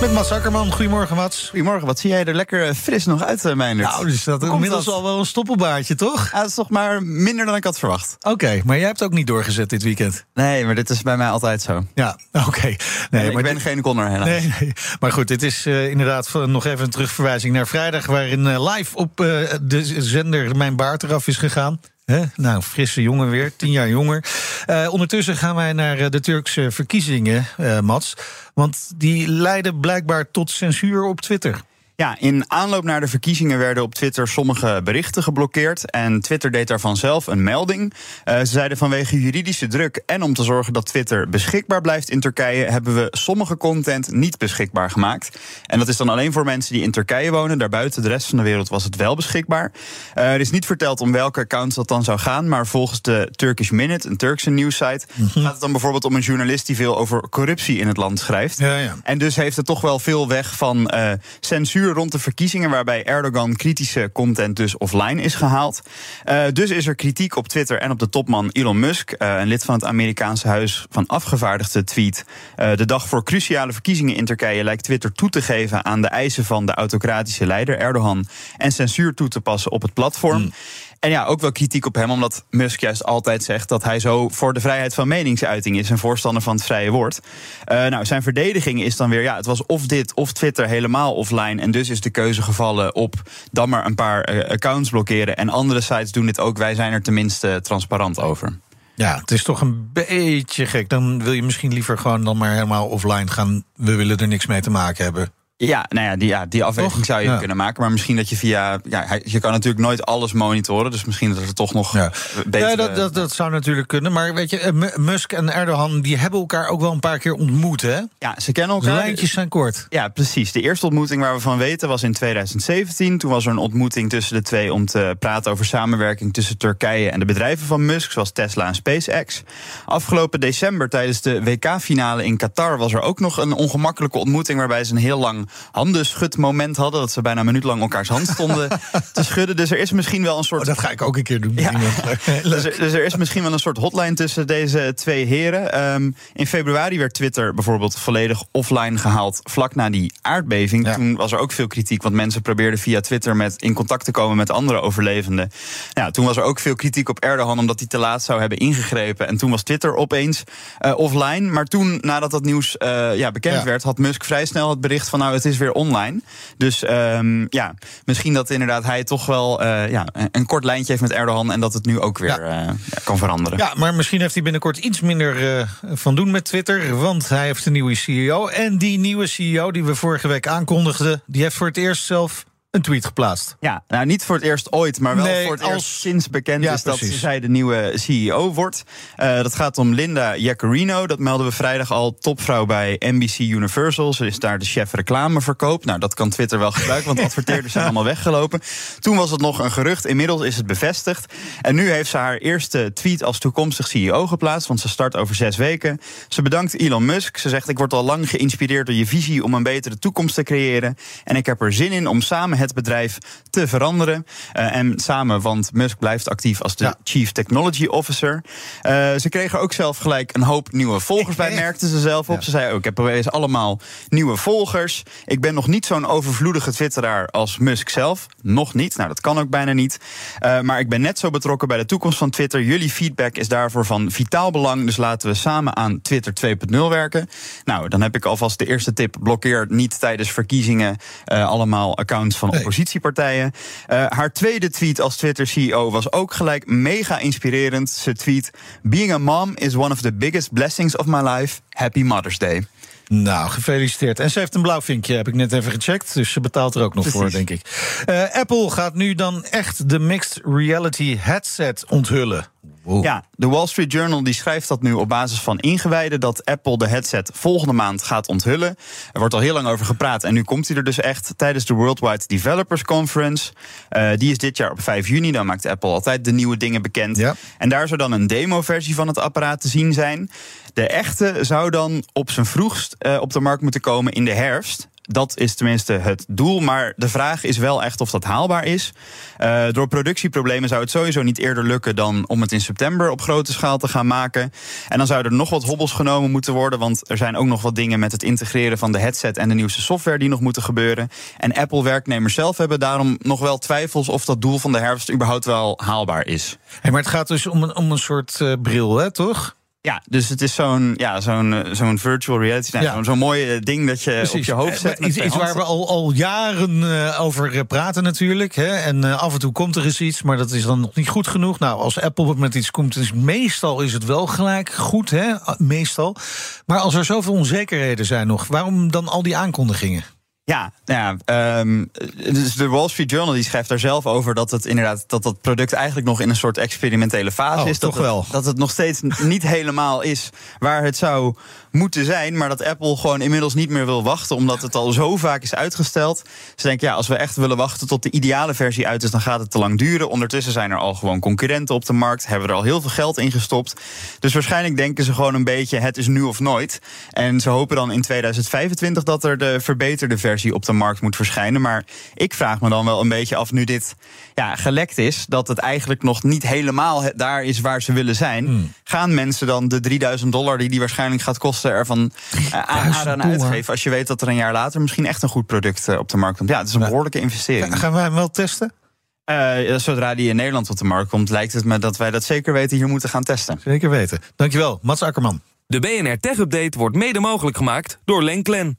Met Mats Akkerman. Goedemorgen, Mats. Goedemorgen, wat zie jij er lekker eh, fris nog uit, uh, Meijnerd? Nou, dus dat inmiddels dat? al wel een stoppelbaardje, toch? Ja, dat is toch maar minder dan ik had verwacht. Oké, maar jij hebt ook niet doorgezet dit weekend. Nee, maar dit is bij mij altijd zo. Ja, oké. Nee, ik maar ben dit- geen Connor, helaas. Nee, nee. Maar goed, dit is eh, inderdaad nog even een terugverwijzing naar vrijdag... waarin eh, live op eh, de zender mijn baard eraf is gegaan. Nou, frisse jongen weer, tien jaar jonger. Eh, ondertussen gaan wij naar eh, de Turkse verkiezingen, eh, Mats. Want die leiden blijkbaar tot censuur op Twitter. Ja, in aanloop naar de verkiezingen werden op Twitter sommige berichten geblokkeerd. En Twitter deed daarvan zelf een melding. Eh, ze zeiden vanwege juridische druk en om te zorgen dat Twitter beschikbaar blijft in Turkije, hebben we sommige content niet beschikbaar gemaakt. En dat is dan alleen voor mensen die in Turkije wonen. Daarbuiten, de rest van de wereld, was het wel beschikbaar. Eh, er is niet verteld om welke accounts dat dan zou gaan. Maar volgens de Turkish Minute, een Turkse nieuwssite, gaat het dan bijvoorbeeld om een journalist die veel over corruptie in het land schrijft. Ja, ja. En dus heeft het toch wel veel weg van eh, censuur rond de verkiezingen, waarbij Erdogan kritische content dus offline is gehaald. Eh, dus is er kritiek op Twitter en op de topman Elon Musk, eh, een lid van het Amerikaanse Huis van Afgevaardigden, tweet. eh, de dag voor cruciale verkiezingen in Turkije lijkt Twitter toe te geven aan de eisen van de autocratische leider Erdogan en censuur toe te passen op het platform. En ja, ook wel kritiek op hem, omdat Musk juist altijd zegt dat hij zo voor de vrijheid van meningsuiting is en voorstander van het vrije woord. Eh, nou, zijn verdediging is dan weer, ja, het was of dit of Twitter helemaal offline. En dus is de keuze gevallen op dan maar een paar eh, accounts blokkeren. En andere sites doen dit ook. Wij zijn er tenminste transparant over. Ja, het is toch een beetje gek. Dan wil je misschien liever gewoon dan maar helemaal offline gaan. We willen er niks mee te maken hebben. Ja, nou ja, die, ja, die afweging Toch? zou je Ja. kunnen maken. Maar misschien dat je via. Ja, je kan natuurlijk nooit alles monitoren. Dus misschien dat er toch nog Ja, beter. ja dat, dat, dat zou natuurlijk kunnen. Maar weet je, eh, Musk en Erdogan die hebben elkaar ook wel een paar keer ontmoet. Hè? ja, ze kennen De elkaar. lijntjes zijn kort. Ja, precies. De eerste ontmoeting waar we van weten was in 2017. Toen was er een ontmoeting tussen de twee om te praten over samenwerking tussen Turkije en de bedrijven van Musk, zoals Tesla en SpaceX. Afgelopen december tijdens de WK-finale in Qatar was er ook nog een ongemakkelijke ontmoeting waarbij ze een heel lang handenschudmoment hadden. Dat ze bijna een minuut lang elkaars hand stonden te schudden. Dus er is misschien wel een soort Oh, dat ga ik ook een keer doen. Ja. dus er, dus er is misschien wel een soort hotline tussen deze twee heren. Ehm, in februari werd Twitter bijvoorbeeld volledig offline gehaald vlak na die aardbeving. Ja. Toen was er ook veel kritiek, want mensen probeerden via Twitter met, in contact te komen met andere overlevenden. Nou, toen was er ook veel kritiek op Erdogan omdat hij te laat zou hebben ingegrepen. En toen was Twitter opeens eh, offline. Maar toen, nadat dat nieuws eh, ja, bekend Ja. werd, had Musk vrij snel het bericht van nou, het is weer online. Dus ehm, ja, misschien dat inderdaad hij toch wel eh, ja, een, kort lijntje heeft met Erdogan en dat het nu ook weer Ja. eh, kan veranderen. Ja, maar misschien heeft hij binnenkort iets minder eh, van doen met Twitter. Want hij heeft een nieuwe CEO. En die nieuwe CEO die we vorige week aankondigden... die heeft voor het eerst zelf een tweet geplaatst. Ja, nou niet voor het eerst ooit, maar wel Nee, voor het als- eerst sinds bekend Ja, is dat precies. zij de nieuwe CEO wordt. Eh, dat gaat om Linda Jaccarino. Dat melden we vrijdag al. Topvrouw bij NBC Universal. Ze is daar de chef reclameverkoop. Nou, dat kan Twitter wel gebruiken, want adverteerders zijn allemaal weggelopen. Toen was het nog een gerucht. Inmiddels is het bevestigd. En nu heeft ze haar eerste tweet als toekomstig CEO geplaatst, want ze start over zes weken. Ze bedankt Elon Musk. Ze zegt: Ik word al lang geïnspireerd door je visie om een betere toekomst te creëren. En ik heb er zin in om samen het bedrijf te veranderen. Eh, en samen, want Musk blijft actief als de Ja. Chief Technology Officer. Eh, ze kregen ook zelf gelijk een hoop nieuwe volgers bij, merkte ze zelf op. Ja. Ze zei ook: Ik heb bewezen allemaal nieuwe volgers. Ik ben nog niet zo'n overvloedige twitteraar als Musk zelf. Nog niet. Nou, dat kan ook bijna niet. Eh, maar ik ben net zo betrokken bij de toekomst van Twitter. Jullie feedback is daarvoor van vitaal belang. Dus laten we samen aan Twitter 2.0 werken. Nou, dan heb ik alvast de eerste tip. Blokkeer niet tijdens verkiezingen allemaal accounts van Nee. oppositiepartijen. Eh, haar tweede tweet als Twitter-CEO was ook gelijk mega inspirerend. Ze tweet: Being a mom is one of the biggest blessings of my life. Happy Mother's Day. Nou, gefeliciteerd. En ze heeft een blauw vinkje, heb ik net even gecheckt. Dus ze betaalt er ook nog Precies. voor, denk ik. Eh, Apple gaat nu dan echt de mixed reality headset onthullen. Ja, de Wall Street Journal die schrijft dat nu op basis van ingewijden dat Apple de headset volgende maand gaat onthullen. Er wordt al heel lang over gepraat en nu komt hij er dus echt tijdens de Worldwide Developers Conference. Uh, die is dit jaar op 5 juni. Dan maakt Apple altijd de nieuwe dingen bekend. Ja. En daar zou dan een demo-versie van het apparaat te zien zijn. De echte zou dan op zijn vroegst uh, op de markt moeten komen in de herfst. Dat is tenminste het doel. Maar de vraag is wel echt of dat haalbaar is. Uh, door productieproblemen zou het sowieso niet eerder lukken dan om het in september op grote schaal te gaan maken. En dan zouden er nog wat hobbels genomen moeten worden. Want er zijn ook nog wat dingen met het integreren van de headset en de nieuwste software die nog moeten gebeuren. En Apple-werknemers zelf hebben daarom nog wel twijfels of dat doel van de herfst überhaupt wel haalbaar is. Maar het gaat dus om een, om een soort uh, bril, hè, toch? Ja, dus het is zo'n ja, zo'n zo'n virtual reality. Nou, ja. Zo'n mooi ding dat je Precies. op je hoofd zet. Iets, iets waar we al, al jaren uh, over praten natuurlijk. Hè? En uh, af en toe komt er eens iets, maar dat is dan nog niet goed genoeg. Nou, als Apple met iets komt, is meestal is het wel gelijk goed, hè? meestal. Maar als er zoveel onzekerheden zijn nog, waarom dan al die aankondigingen? Ja, ja um, dus de Wall Street Journal die schrijft daar zelf over dat het inderdaad dat dat product eigenlijk nog in een soort experimentele fase oh, is. Toch dat wel. Het, dat het nog steeds niet helemaal is waar het zou moeten zijn, maar dat Apple gewoon inmiddels niet meer wil wachten, omdat het al zo vaak is uitgesteld. Ze denken, ja, als we echt willen wachten tot de ideale versie uit is, dan gaat het te lang duren. Ondertussen zijn er al gewoon concurrenten op de markt, hebben er al heel veel geld in gestopt. Dus waarschijnlijk denken ze gewoon een beetje, het is nu of nooit. En ze hopen dan in 2025 dat er de verbeterde versie op de markt moet verschijnen. Maar ik vraag me dan wel een beetje af, nu dit ja, gelekt is, dat het eigenlijk nog niet helemaal daar is waar ze willen zijn. Hmm. Gaan mensen dan de 3000 dollar die die waarschijnlijk gaat kosten ervan uh, aan, aan uitgeven. Als je weet dat er een jaar later misschien echt een goed product uh, op de markt komt. Ja, het is een behoorlijke investering. Gaan wij hem wel testen? Uh, zodra die in Nederland op de markt komt, lijkt het me dat wij dat zeker weten hier moeten gaan testen. Zeker weten. Dankjewel, Mats Akkerman. De BNR Tech Update wordt mede mogelijk gemaakt door Lenklen.